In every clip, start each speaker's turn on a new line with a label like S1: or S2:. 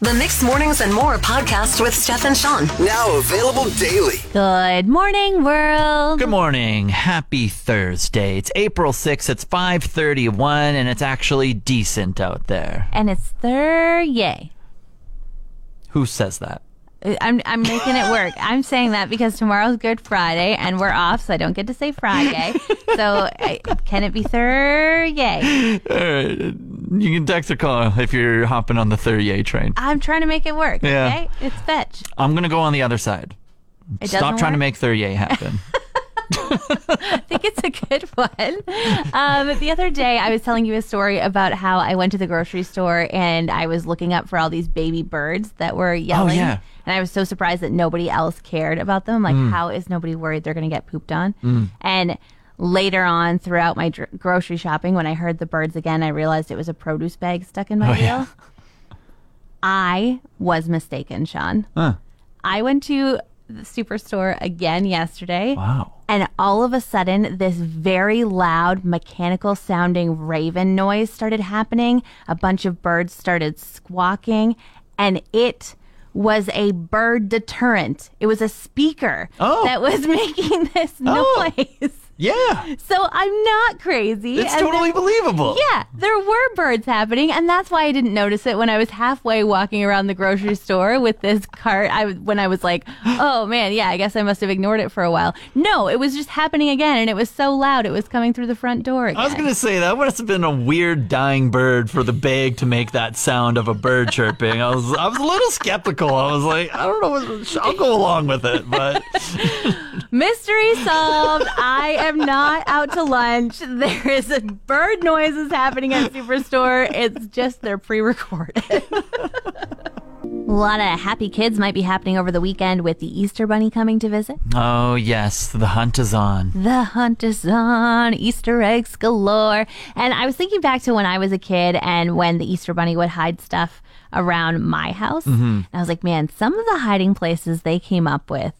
S1: The Mix Mornings and More podcast with Steph and Sean.
S2: Now available daily.
S3: Good morning, world.
S4: Good morning. Happy Thursday. It's April 6th. It's 5:31 and it's actually decent out there.
S3: And it's Thursday.
S4: Who says that?
S3: I'm I'm making it work. I'm saying that because tomorrow's Good Friday and we're off, so I don't get to say Friday. so I, can it be Thursday?
S4: Uh, you can text or call if you're hopping on the 30A train.
S3: I'm trying to make it work.
S4: Yeah.
S3: Okay, it's fetch.
S4: I'm going to go on the other side.
S3: It
S4: Stop trying to make 30A happen.
S3: I think it's a good one. Um, the other day, I was telling you a story about how I went to the grocery store and I was looking up for all these baby birds that were yelling.
S4: Oh, yeah.
S3: And I was so surprised that nobody else cared about them. Like, how is nobody worried they're going to get pooped on? And later on, throughout my dr- grocery shopping, when I heard the birds again, I realized it was a produce bag stuck in my
S4: Oh,
S3: wheel.
S4: yeah.
S3: I was mistaken, Sean.
S4: Huh.
S3: I went to the superstore again yesterday.
S4: Wow.
S3: And all of a sudden, this very loud, mechanical sounding raven noise started happening. A bunch of birds started squawking, and it was a bird deterrent. It was a speaker
S4: Oh.
S3: that was making this
S4: Oh. Yeah.
S3: So I'm not crazy.
S4: It's
S3: and
S4: totally believable.
S3: yeah, there were birds happening, and that's why I didn't notice it when I was halfway walking around the grocery store with this cart. I when I was like, "Oh man, yeah, I guess I must have ignored it for a while." No, it was just happening again, and it was so loud. It was coming through the front door again.
S4: I was going to say that must have been a weird dying bird for the bag to make that sound of a bird chirping. I was I was a little skeptical. I was like, I don't know, I'll go along with it, but
S3: Mystery solved. I am not out to lunch. There is a bird noises happening at Superstore. It's just they're pre-recorded. A lot of happy kids might be happening over the weekend with the Easter Bunny coming to visit.
S4: oh yes, the hunt is on.
S3: The hunt is on, Easter eggs galore. And I was thinking back to when I was a kid and when the Easter Bunny would hide stuff around my house. Mm-hmm. And I was like, man, some of the hiding places they came up with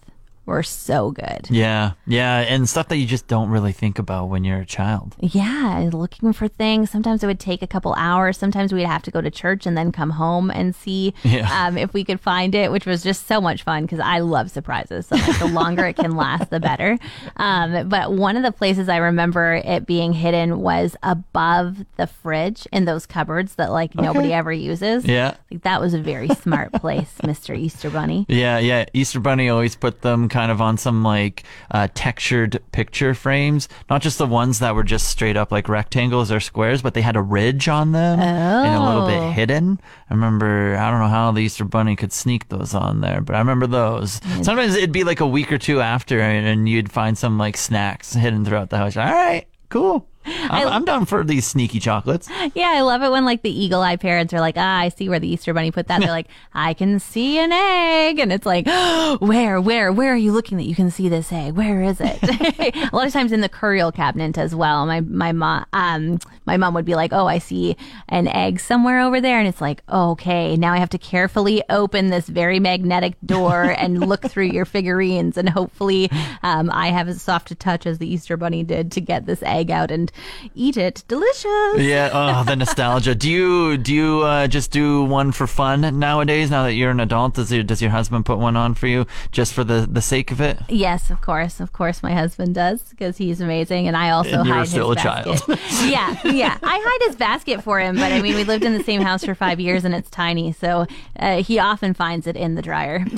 S3: were so good.
S4: Yeah, yeah, and stuff that you just don't really think about when you're a child.
S3: Yeah, looking for things. Sometimes it would take a couple hours. Sometimes we'd have to go to church and then come home and see
S4: Yeah.
S3: um, if we could find it, which was just so much fun because I love surprises. So like, the longer it can last, the better. Um, but one of the places I remember it being hidden was above the fridge in those cupboards that like nobody ever uses.
S4: Yeah.
S3: Like, that was a very smart place, Mr. Easter Bunny.
S4: Yeah, yeah. Easter Bunny always put them kind of on some like uh, textured picture frames, not just the ones that were just straight up like rectangles or squares, but they had a ridge on them and a little
S3: Oh.
S4: bit hidden. I remember, I don't know how the Easter Bunny could sneak those on there, but I remember those. Sometimes it'd be like a week or two after, and, and you'd find some like snacks hidden throughout the house. All right, cool. I'm, I'm down for these sneaky chocolates.
S3: Yeah, I love it when like the eagle eye parents are like, ah, I see where the Easter bunny put that. They're like, I can see an egg. And it's like, where, where, where are you looking that you can see this egg? Where is it? a lot of times in the curio cabinet as well. My, my mom, um, my mom would be like, oh, I see an egg somewhere over there. And it's like, okay, now I have to carefully open this very magnetic door and look through your figurines. And hopefully, um, I have as soft a touch as the Easter bunny did to get this egg out and eat it. Delicious.
S4: Yeah, oh, the nostalgia. Do you do you uh, just do one for fun nowadays? Now that you're an adult, does your does your husband put one on for you just for the the sake of it?
S3: Yes, of course, of course, my husband does because he's amazing, and I also
S4: And you're
S3: hide
S4: still
S3: his
S4: a child.
S3: basket. yeah, yeah, I hide his basket for him, but I mean, we lived in the same house for five years, and it's tiny, so uh, he often finds it in the dryer.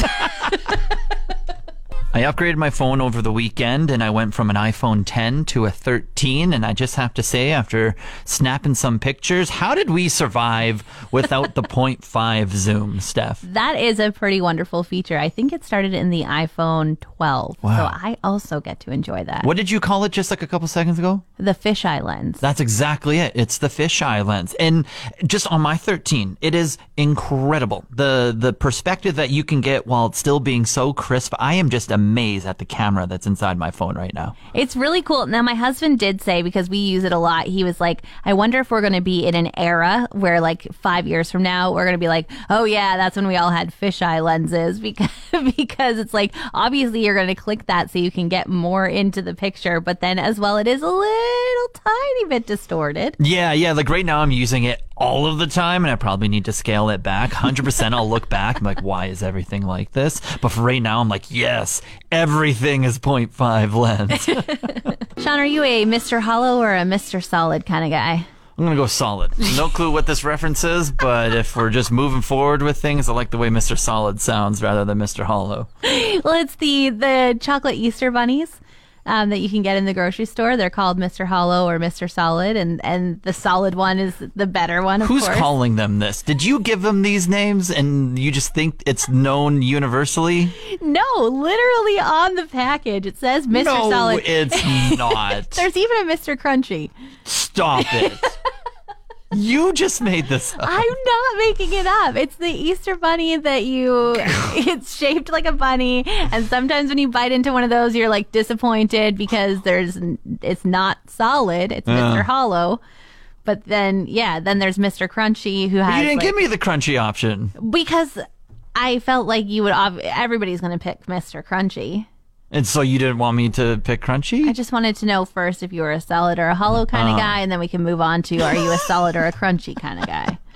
S4: I upgraded my phone over the weekend and I went from an iPhone 10 to a 13. And I just have to say, after snapping some pictures, how did we survive without the 0.5 zoom, Steph?
S3: That is a pretty wonderful feature. I think it started in the iPhone 12. So I also get to enjoy that.
S4: What did you call it just like a couple seconds ago?
S3: The fisheye lens.
S4: That's exactly it. It's the fisheye lens. And just on my 13, it is incredible. The the perspective that you can get while it's still being so crisp. I am just amazed at the camera that's inside my phone right now.
S3: It's really cool. Now, my husband did say, because we use it a lot, he was like, I wonder if we're going to be in an era where, like, five years from now, we're going to be like, oh, yeah, that's when we all had fisheye lenses. Because, because it's like, obviously, you're going to click that so you can get more into the picture. But then, as well, it is a little tiny bit distorted.
S4: Yeah, yeah. Like right now, I'm using it all of the time, and I probably need to scale it back. Hundred percent. I'll look back. I'm like, why is everything like this? But for right now, I'm like, yes, everything is 0.5 lens.
S3: Sean, are you a Mr. Hollow or a Mr. Solid kind of guy?
S4: I'm gonna go solid. No clue what this reference is, but if we're just moving forward with things, I like the way Mr. Solid sounds rather than Mr. Hollow.
S3: Well, it's the the chocolate Easter bunnies um, that you can get in the grocery store. They're called Mr. Hollow or Mr. Solid, and and the solid one is the better one. Of
S4: Who's
S3: course.
S4: calling them this? Did you give them these names and you just think it's known universally?
S3: No, literally on the package it says Mr.
S4: No,
S3: Solid.
S4: it's not.
S3: There's even a Mr. Crunchy.
S4: Stop it. You just made this up.
S3: I'm not making it up. It's the Easter bunny that you. it's shaped like a bunny, and sometimes when you bite into one of those, you're like disappointed because there's it's not solid. It's Mr. Hollow. But then, yeah, then there's Mr. Crunchy who has
S4: You didn't
S3: like-
S4: give me the crunchy option.
S3: because I felt like you would. ob- Everybody's going to pick Mr. Crunchy.
S4: And so you didn't want me to pick crunchy?
S3: I just wanted to know first if you were a solid or a hollow kind
S4: Uh.
S3: of guy, and then we can move on to are you a solid or a crunchy kind of guy?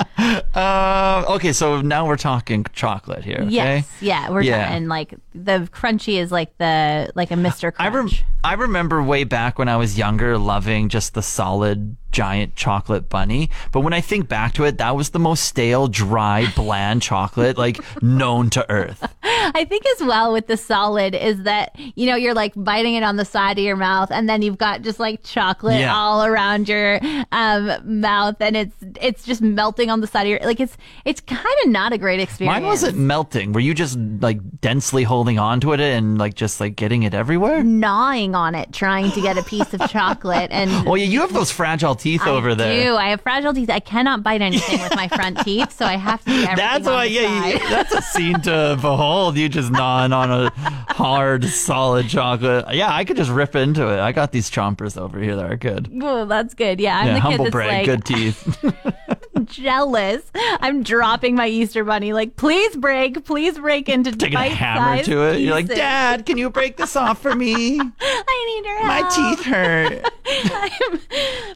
S4: Uh, okay, so now we're talking chocolate here. Okay?
S3: Yes, yeah, we're
S4: Yeah.
S3: and like the crunchy is like the like a Mr.
S4: I, rem- I remember way back when I was younger loving just the solid giant chocolate bunny. But when I think back to it, that was the most stale, dry, bland chocolate like known to earth.
S3: I think as well with the solid is that you know you're like biting it on the side of your mouth, and then you've got just like chocolate
S4: Yeah.
S3: all around your um, mouth, and it's it's just melting on the side of your like it's it's kind of not a great experience.
S4: Mine wasn't melting. Were you just like densely holding on to it and like just like getting it everywhere?
S3: gnawing on it, trying to get a piece of chocolate, and
S4: Oh yeah, you have those fragile teeth over there.
S3: I do. I have fragile teeth. I cannot bite anything with my front teeth, so I have to
S4: That's why, yeah, you, that's a scene to behold. You just gnawing on a hard, solid chocolate. Yeah, I could just rip into it. I got these chompers over here that are good.
S3: Oh, that's good. Yeah, I'm
S4: yeah,
S3: the kid
S4: humble
S3: that's
S4: brag,
S3: like
S4: good teeth.
S3: jealous. I'm dropping my Easter bunny. Like, please break, please break into
S4: Taking a hammer to it. You're like. Dad, can you break this off for me?
S3: I need your
S4: My teeth hurt.
S3: I'm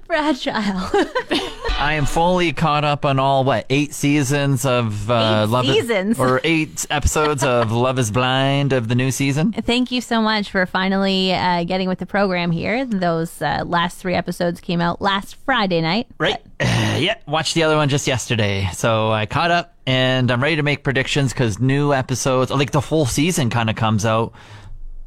S3: fragile.
S4: I am fully caught up on all what eight seasons of uh,
S3: Eight
S4: Love Is-
S3: seasons.
S4: or eight episodes of Love Is Blind of the new season.
S3: Thank you so much for finally uh, getting with the program here. Those uh, last three episodes came out last Friday night.
S4: Right. yeah. Watched the other one just yesterday. So I caught up and I'm ready to make predictions because new episodes, like the whole season kind of comes out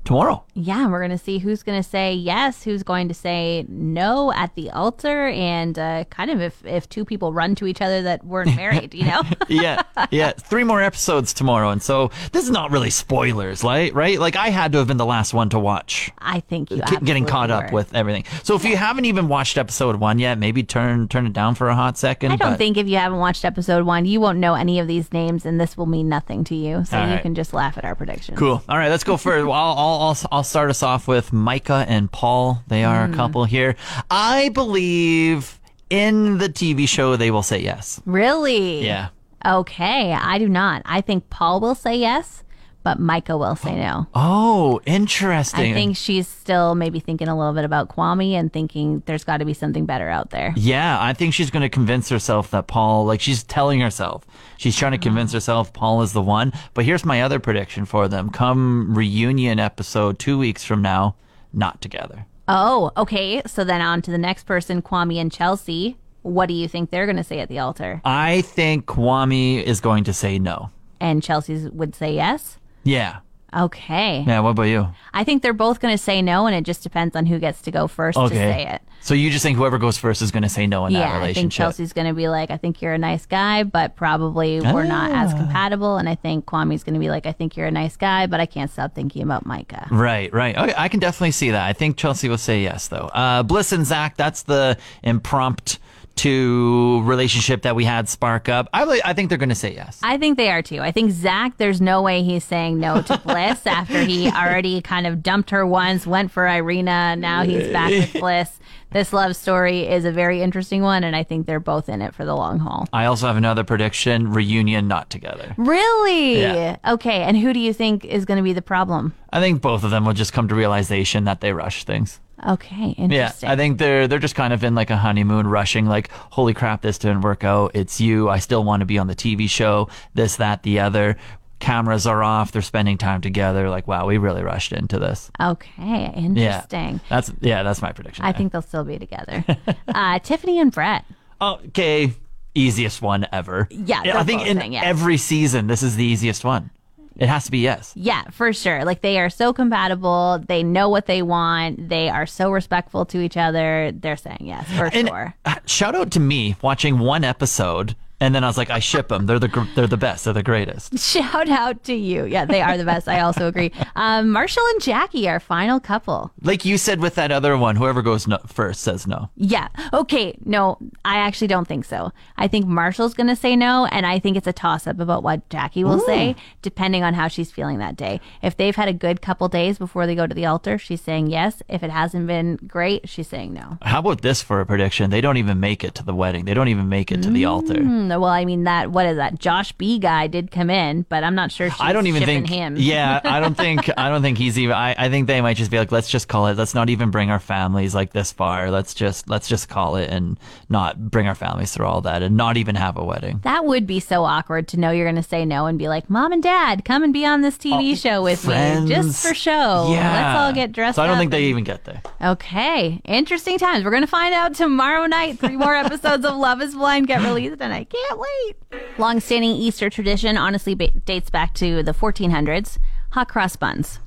S4: tomorrow.
S3: Yeah, we're going to see who's going to say yes, who's going to say no at the altar, and uh, kind of if, if two people run to each other that weren't married, you know?
S4: yeah. Yeah. Three more episodes tomorrow. And so this is not really spoilers, right? Right. Like I had to have been the last one to watch.
S3: I think you
S4: Get- getting caught up with everything. So if you haven't even watched episode one yet, maybe turn turn it down for a hot second.
S3: I don't
S4: but-
S3: think if you haven't watched episode one, you won't know any of these names, and this will mean nothing to you. So
S4: All
S3: you
S4: right.
S3: can just laugh at our predictions.
S4: Cool. All right, let's go first. I'll, I'll, I'll, I'll start us off with Micah and Paul. They are
S3: Hmm.
S4: a couple here. I believe in the TV show they will say yes.
S3: Really?
S4: Yeah.
S3: Okay, I do not. I think Paul will say yes, but Micah will say no.
S4: Oh, interesting.
S3: I think she's still maybe thinking a little bit about Kwame and thinking there's got to be something better out there.
S4: Yeah, I think she's going to convince herself that Paul, like she's telling herself, she's trying to
S3: Uh-huh.
S4: convince herself Paul is the one. But here's my other prediction for them: come reunion episode two weeks from now, not together.
S3: Oh, okay. So then on to the next person, Kwame and Chelsea. What do you think they're going to say at the altar?
S4: I think Kwame is going to say no.
S3: And Chelsea's would say yes.
S4: Yeah.
S3: Okay.
S4: Yeah, what about you?
S3: I think they're both going to say no, and it just depends on who gets to go first to say it.
S4: So you just think whoever goes first is going to say no in that
S3: yeah, I think
S4: relationship?
S3: Chelsea's going to be like, I think you're a nice guy, but probably we're not
S4: Ah.
S3: as compatible. And I think Kwame's going to be like, I think you're a nice guy, but I can't stop thinking about Micah.
S4: Right, right. Okay, I can definitely see that. I think Chelsea will say yes, though. Uh, Bliss and Zach, that's the impromptu relationship that we had spark up. I, I think they're going to say yes.
S3: I think they are too. I think Zach, there's no way he's saying no to Bliss after he already kind of dumped her once, went for Irina, now he's back with Bliss. This love story is a very interesting one, and I think they're both in it for the long haul.
S4: I also have another prediction: reunion, not together.
S3: Really?
S4: Yeah.
S3: Okay, and who do you think is going to be the problem?
S4: I think both of them will just come to realization that they rush things.
S3: Okay, interesting. Yeah.
S4: I think they're they're just kind of in like a honeymoon, rushing. Like, holy crap, this didn't work out. It's you. I still want to be on the TV show. This, that, the other. Cameras are off. They're spending time together. Like, wow, we really rushed into this.
S3: Okay,
S4: Yeah,
S3: interesting.
S4: that's yeah, that's my prediction.
S3: I
S4: there.
S3: think they'll still be together. uh, Tiffany and Brett.
S4: Okay, easiest one ever.
S3: Yeah,
S4: I think in
S3: saying yes.
S4: every season, this is the easiest one. It has to be yes.
S3: Yeah, for sure. Like they are so compatible. They know what they want. They are so respectful to each other. They're saying yes for
S4: And
S3: sure.
S4: uh, shout out to me watching one episode, and then I was like, I ship them. They're the gr- they're the best. They're the greatest.
S3: Shout out to you. Yeah, they are the best. I also agree. Um, Marshall and Jackie, our final couple.
S4: Like you said with that other one, whoever goes no- first says no.
S3: Yeah. Okay. No, I actually don't think so. I think Marshall's going to say no, and I think it's a toss up about what Jackie will say, depending on how she's feeling that day. If they've had a good couple days before they go to the altar, she's saying yes. If it hasn't been great, she's saying no.
S4: How about this for a prediction? They don't even make it to the wedding. They don't even make it to the altar.
S3: Well, I mean that. What is that? Josh B guy did come in, but I'm not sure. She's
S4: I don't even think.
S3: him.
S4: Yeah, I don't think. I don't think he's even. I, I think they might just be like, let's just call it. Let's not even bring our families like this far. Let's just let's just call it and not bring our families through all that and not even have a wedding.
S3: That would be so awkward to know you're going to say no and be like, "Mom and Dad, come and be on this TV oh, show with
S4: Oh, Friends.
S3: me, just for show.
S4: Yeah.
S3: Let's all get dressed."
S4: So I don't think they even get there.
S3: Okay, interesting times. We're going to find out tomorrow night. Three more episodes of Love is Blind get released, and I can't wait. Long-standing Easter tradition honestly ba- dates back to the 1400s. Hot cross buns.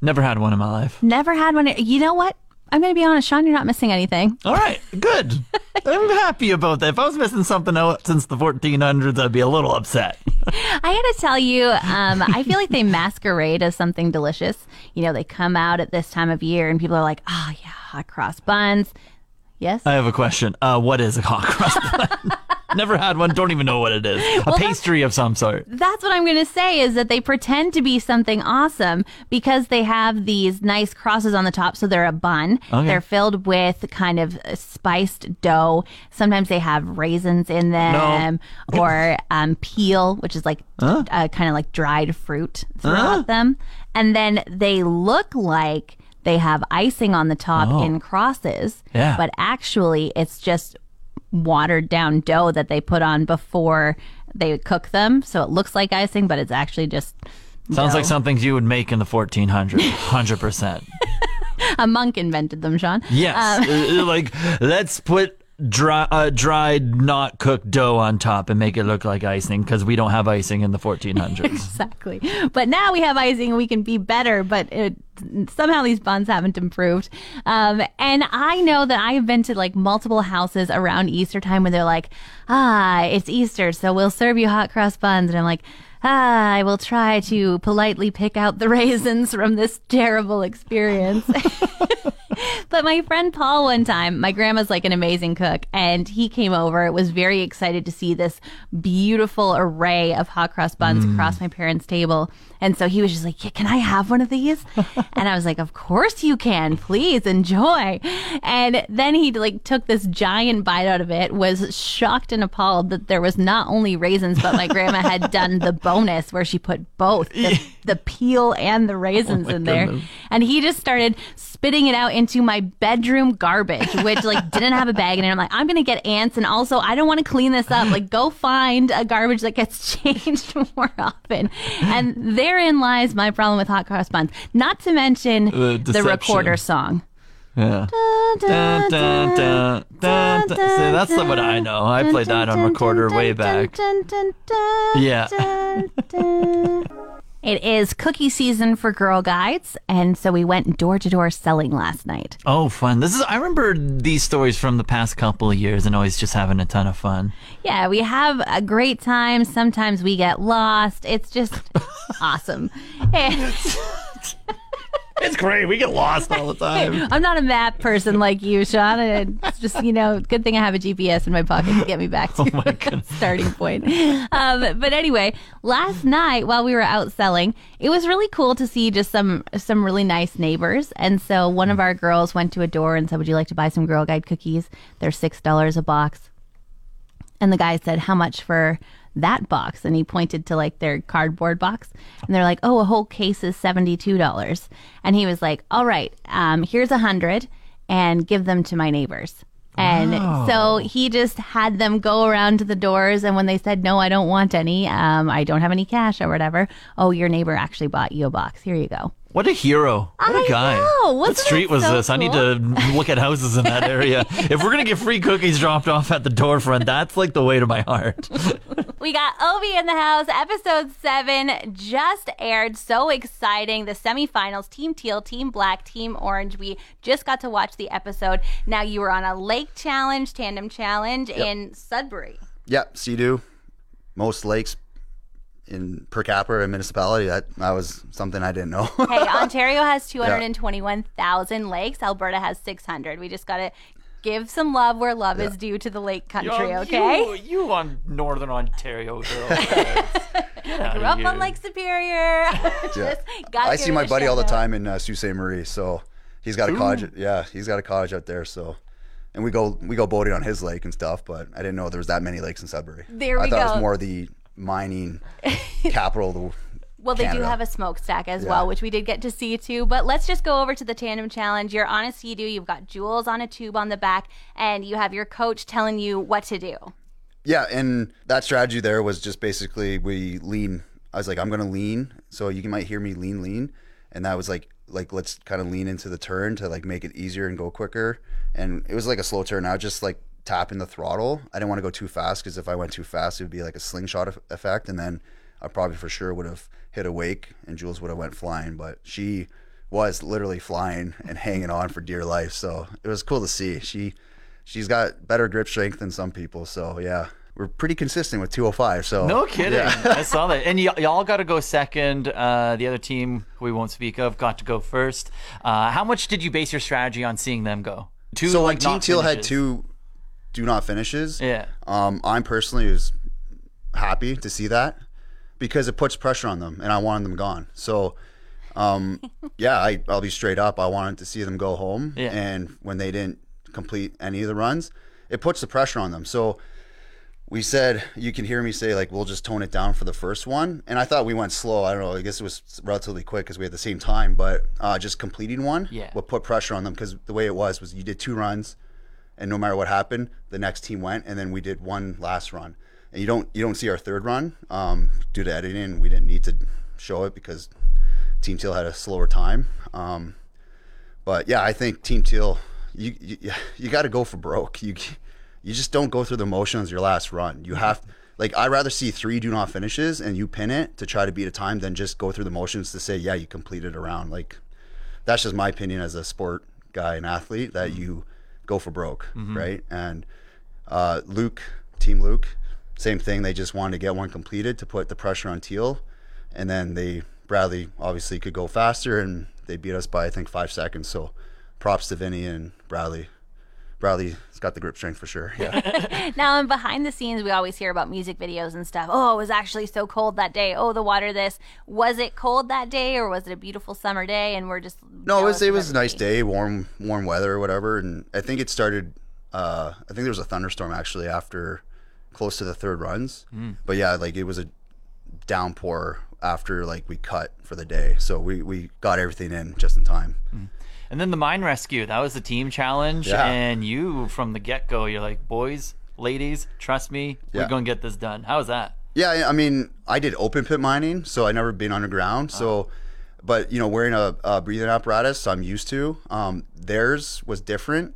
S4: Never had one in my life.
S3: Never had one. You know what? I'm going to be honest, Sean. You're not missing anything.
S4: All right, good. I'm happy about that. If I was missing something out since the 1400s, I'd be a little upset.
S3: I got to tell you, um, I feel like they masquerade as something delicious. You know, they come out at this time of year, and people are like, "Oh yeah, hot cross buns." Yes.
S4: I have a question. Uh, what is a hot cross bun? Never had one. Don't even know what it is. A pastry of some sort.
S3: That's what I'm going to say is that they pretend to be something awesome because they have these nice crosses on the top. So they're a bun.
S4: Okay.
S3: They're filled with kind of spiced dough. Sometimes they have raisins in them or um, peel, which is like uh, kind of like dried fruit throughout them. And then they look like they have icing on the top in crosses.
S4: Yeah.
S3: But actually, it's just watered down dough that they put on before they cook them. So it looks like icing, but it's actually just
S4: Sounds like
S3: dough.
S4: something you would make in the 1400s. 100%.
S3: a monk invented them, Sean.
S4: Yes. Uh, like, let's put dry, uh, dried, not cooked dough on top and make it look like icing because we don't have icing in the 1400s.
S3: Exactly. But now we have icing and we can be better, but it, somehow these buns haven't improved. Um, and I know that I have been to like multiple houses around Easter time where they're like, ah, it's Easter, so we'll serve you hot cross buns. And I'm like, ah, I will try to politely pick out the raisins from this terrible experience. But my friend Paul, one time, my grandma's like an amazing cook, and he came over, was very excited to see this beautiful array of hot cross buns across my parents' table. And so he was just like, yeah, Can I have one of these? and I was like, Of course you can. Please enjoy. And then he like took this giant bite out of it, was shocked and appalled that there was not only raisins, but my grandma had done the bonus where she put both the, the peel and the oh raisins in there. And he just started spitting it out into my bedroom garbage, which like didn't have a bag in it. I'm like, I'm gonna get ants, and also I don't want to clean this up. Like, go find a garbage that gets changed more often. And therein lies my problem with hot cross buns. Not to mention
S4: The
S3: the recorder song.
S4: Yeah. Dun, dun, dun, dun, dun. See, that's what I know. I played that on recorder way back. Yeah.
S3: It is cookie season for Girl Guides, and so we went door to door selling last night.
S4: Oh, fun! This is I remember these stories from the past couple of years, and always just having a ton of fun.
S3: Yeah, we have a great time. Sometimes we get lost. It's just awesome. And-
S4: It's great. We get lost all the time.
S3: I'm not a map person like you, Sean. and It's just, you know, good thing I have a GPS in my pocket to get me back to the starting point. Um, but anyway, last night while we were out selling, it was really cool to see just some some really nice neighbors. And so one of our girls went to a door and said, "Would you like to buy some Girl Guide cookies? They're six dollars a box." And the guy said, How much for that box? And he pointed to like their cardboard box. And they're like, Oh, a whole case is $72. And he was like, All right, um, here's a hundred and give them to my neighbors. And so he just had them go around to the doors. And when they said, No, I don't want any, um, I don't have any cash or whatever, oh, your neighbor actually bought you a box. Here you go.
S4: What a hero! What a
S3: I
S4: guy!
S3: know.
S4: What street was
S3: so
S4: this? I need to look at houses in that area. if we're gonna get free cookies dropped off at the door front, that's like the way to my heart.
S3: We got Obie in the house. Episode seven just aired. So exciting. The semifinals Team Teal, Team Black, Team Orange. We just got to watch the episode. Now you were on a lake challenge, tandem challenge in Sudbury.
S5: Yep, Sea-Doo. Most lakes in per capita in municipality. That that was something I didn't know.
S3: Hey, Ontario has 221,000 lakes. Alberta has 600. We just got to give some love where love is due to the lake country, okay?
S4: You, on Northern Ontario, girl.
S3: Grew up on Lake Superior.
S5: Yeah. I see my buddy all the time in uh, Sault Ste. Marie, so he's got a cottage. Yeah, he's got a cottage out there. So, and we go we go boating on his lake and stuff. But I didn't know there was that many lakes in Sudbury.
S3: There we
S5: I
S3: we
S5: thought it was more the mining capital. Of the,
S3: Well, they do have a smokestack as
S5: Yeah.
S3: well, which we did get to see too. But let's just go over to the tandem challenge. You're on a sea-doo. You've got Jules on a tube on the back, and you have your coach telling you what to do.
S5: Yeah, and that strategy there was just basically we lean. I was like, I'm gonna lean, so you might hear me lean, lean, and that was like, like let's kind of lean into the turn to like make it easier and go quicker. And it was like a slow turn. I was just like tapping the throttle. I didn't want to go too fast because if I went too fast, it would be like a slingshot effect, and then I probably for sure would have hit a wake, and Jules would have went flying. But she was literally flying and hanging on for dear life. So it was cool to see. She she's got better grip strength than some people. So yeah, we're pretty consistent with 205. So
S4: No kidding. I saw that. And y- y'all got to go second. Uh, the other team, we won't speak of, got to go first. Uh, how much did you base your strategy on seeing them go? Two,
S5: So when
S4: like,
S5: Team Teal had two do not finishes,
S4: Yeah.
S5: um, I'm personally was happy to see that because it puts pressure on them, and I wanted them gone. So. Um, yeah, I, I'll be straight up. I wanted to see them go home,
S4: Yeah.
S5: and when they didn't complete any of the runs, it puts the pressure on them. So we said you can hear me say like we'll just tone it down for the first one and i thought we went slow i don't know i guess it was relatively quick because we had the same time but uh, just completing one
S4: Yeah.
S5: would put pressure on them because the way it was was you did two runs and no matter what happened the next team went and then we did one last run and you don't you don't see our third run um, due to editing we didn't need to show it because team teal had a slower time um, but yeah, I think Team Teal, you you, you got to go for broke. You you just don't go through the motions your last run. You have like I'd rather see three do not finishes and you pin it to try to beat a time than just go through the motions to say yeah you completed a round. Like that's just my opinion as a sport guy and athlete that you go for broke, right? And uh, Luke, Team Luke, same thing. They just wanted to get one completed to put the pressure on Teal, and then they Bradley obviously could go faster, and they beat us by I think five seconds. So props to Vinny and Bradley. Bradley's got the grip strength for sure. Yeah.
S3: Now, and behind the scenes, we always hear about music videos and stuff. Oh, it was actually so cold that day. Oh, the water this. Was it cold that day or was it a beautiful summer day? And we're just.
S5: No, it was it was a nice day, warm warm weather or whatever, and I think it started. Uh, I think there was a thunderstorm actually after close to the third runs, but yeah, like it was a downpour after like we cut for the day, so we we got everything in just in time.
S4: And then the mine rescue, that was the team challenge.
S5: Yeah.
S4: And you, from the get go, you're like, boys, ladies, trust me, we're
S5: Yeah.
S4: going to get this done. How was that?
S5: Yeah, I mean, I did open pit mining, so I never been underground. So, but you know, wearing a, a breathing apparatus, I'm used to. Um, theirs was different.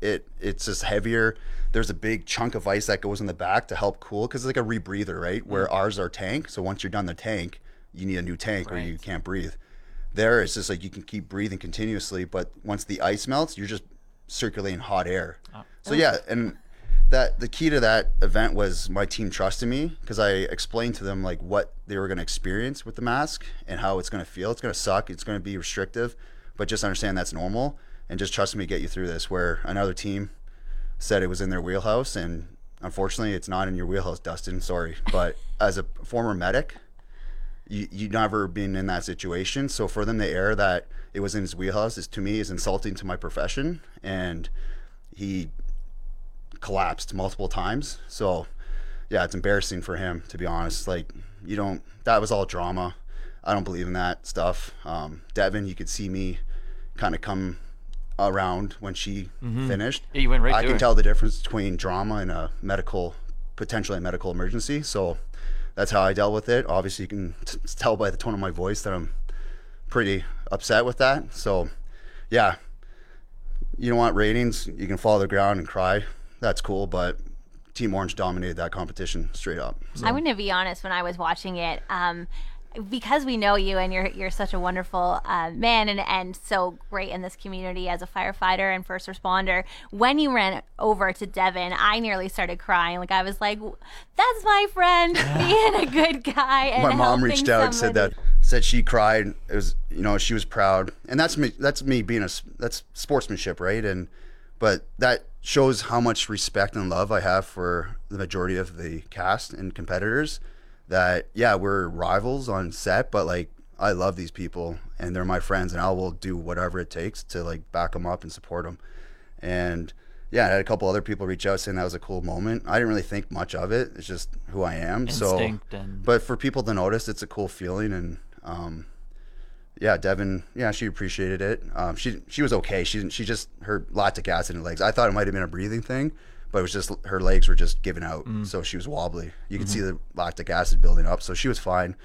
S5: It it's just heavier. There's a big chunk of ice that goes in the back to help cool because it's like a rebreather, right? Where mm-hmm. ours are tank. So once you're done the tank, you need a new tank or you can't breathe. There, it's just like you can keep breathing continuously, but once the ice melts, you're just circulating hot air. Ah. So yeah, and that the key to that event was my team trusted me because I explained to them like what they were going to experience with the mask and how it's going to feel. It's going to suck. It's going to be restrictive, but just understand that's normal and just trust me to get you through this. Where another team said it was in their wheelhouse, and unfortunately, it's not in your wheelhouse, Dustin. Sorry, but as a former medic, you you never been in that situation. So for them to air that it was in his wheelhouse is to me is insulting to my profession, and he collapsed multiple times. So yeah, it's embarrassing for him to be honest. Like you don't that was all drama. I don't believe in that stuff. Um, Devin, you could see me kind of come around when she finished.
S4: Yeah, you went right
S5: I can
S4: her.
S5: tell the difference between drama and a medical, potentially a medical emergency. So that's how I dealt with it. Obviously, you can t- tell by the tone of my voice that I'm pretty upset with that. So, yeah, you don't want ratings. You can fall to the ground and cry. That's cool, but Team Orange dominated that competition straight up.
S3: I'm going to be honest. When I was watching it, um, because we know you and you're you're such a wonderful uh, man and and so great in this community as a firefighter and first responder. When you ran over to Devin, I nearly started crying. Like I was like, "That's my friend being a good guy." And
S5: my mom reached out and said that said she cried it was you know she was proud and that's me that's me being a that's sportsmanship right and but that shows how much respect and love i have for the majority of the cast and competitors that yeah we're rivals on set but like i love these people and they're my friends and i will do whatever it takes to like back them up and support them and yeah, I had a couple other people reach out saying that was a cool moment. I didn't really think much of it. It's just who I am.
S4: Instinct
S5: so,
S4: and-
S5: but for people to notice, it's a cool feeling. And um, yeah, Devin, yeah, she appreciated it. Um, she she was okay. She didn't. She just her lactic acid in her legs. I thought it might have been a breathing thing, but it was just her legs were just giving out, mm. so she was wobbly. You could see mm-hmm. the lactic acid building up. So she was fine.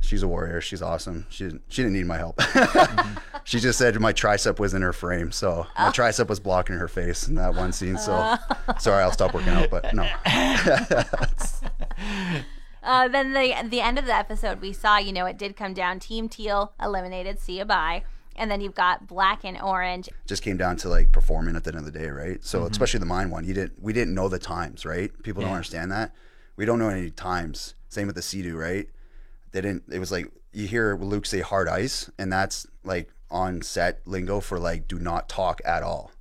S5: She's a warrior. She's awesome. She didn't, she didn't need my help. Mm-hmm. she just said my tricep was in her frame, so my oh. tricep was blocking her face in that one scene. So oh. sorry, I'll stop working out. But no,
S3: Uh, then the the end of the episode, we saw, you know, it did come down. Team Teal eliminated. See you bye. And then you've got Black and Orange.
S5: just came down to like performing at the end of the day, right? So mm-hmm. especially the mine one, you didn't we didn't know the times, right? People don't
S4: Yeah.
S5: understand that. We don't know any times. Same with the Sea-Doo, right? They didn't. It was like you hear Luke say hard ice, and that's like on set lingo for like do not talk at all.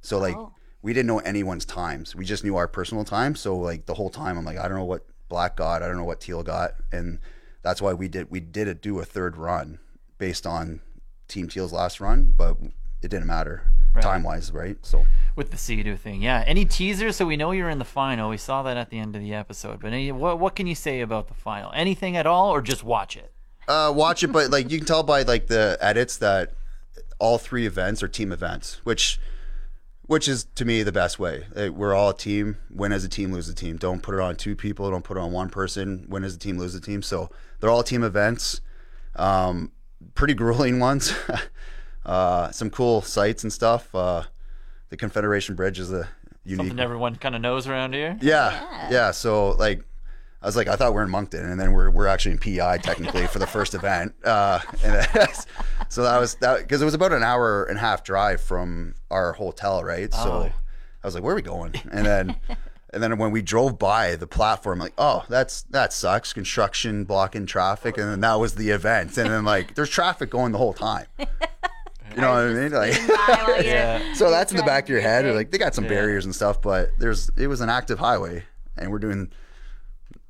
S5: So like oh. we didn't know anyone's times. We just knew our personal time. So like the whole time, I'm like, I don't know what Black got. I don't know what Teal got, and that's why we did we did it do a third run based on Team Teal's last run, but it didn't matter time wise, right? So
S4: with the Sea-Doo thing. Yeah. Any teasers? So we know you're in the final. We saw that at the end of the episode. But any, what what can you say about the final? Anything at all, or just watch it?
S5: uh, watch it, but like you can tell by like the edits that all three events are team events, which which is to me the best way. We're all a team. Win as a team, lose a team. Don't put it on two people. Don't put it on one person. Win as a team, lose a team. So they're all team events. Um, pretty grueling ones. uh, some cool sights and stuff. Uh, the Confederation Bridge is a unique.
S4: Something everyone kind of knows around here.
S5: Yeah, yeah. So like, I was like, I thought we are in Moncton, and then we're we're actually in PEI technically for the first event. Uh, and that's- so that was that because it was about an hour and a half drive from our hotel, right? So
S4: Oh.
S5: I was like, where are we going? And then. And then when we drove by the platform, like, oh, that's that sucks. Construction blocking traffic, and then that was the event. And then like, there's traffic going the whole time. You know what I mean? Like,
S3: Bye while you're-
S4: Yeah.
S5: so that's in the back of your head. Like they got some
S4: Yeah.
S5: barriers and stuff, but there's it was an active highway, and we're doing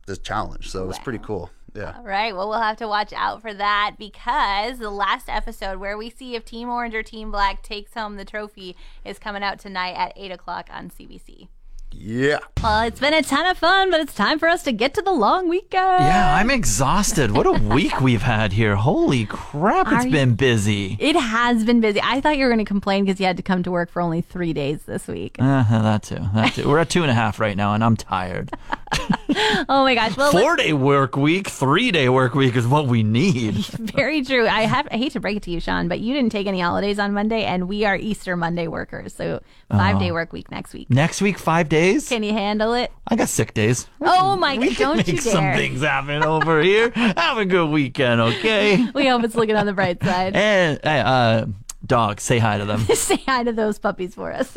S5: this challenge, so it was pretty cool. Yeah.
S3: All right. Well, we'll have to watch out for that because the last episode where we see if Team Orange or Team Black takes home the trophy is coming out tonight at 8 o'clock on CBC.
S5: Yeah.
S3: Well, it's been a ton of fun, but it's time for us to get to the long weekend.
S4: Yeah, I'm exhausted. What a week we've had here. Holy crap, it's
S3: Are
S4: been busy.
S3: It has been busy. I thought you were going to complain because you had to come to work for only three days this week.
S4: Uh, that too. That too. We're at two and a half right now, and I'm tired.
S3: Oh my gosh. Well,
S4: Four day work week, three day work week is what we need.
S3: very true. I have. I hate to break it to you, Sean, but you didn't take any holidays on Monday, and we are Easter Monday workers. So five day work week next week.
S4: Next week, five days.
S3: Can you handle it?
S4: I got sick days.
S3: Oh my god! Don't
S4: make
S3: you
S4: some things happen over here. Have a good weekend, okay?
S3: We hope it's looking on the bright side.
S4: And uh, dog, say hi to them.
S3: Say hi to those puppies for us.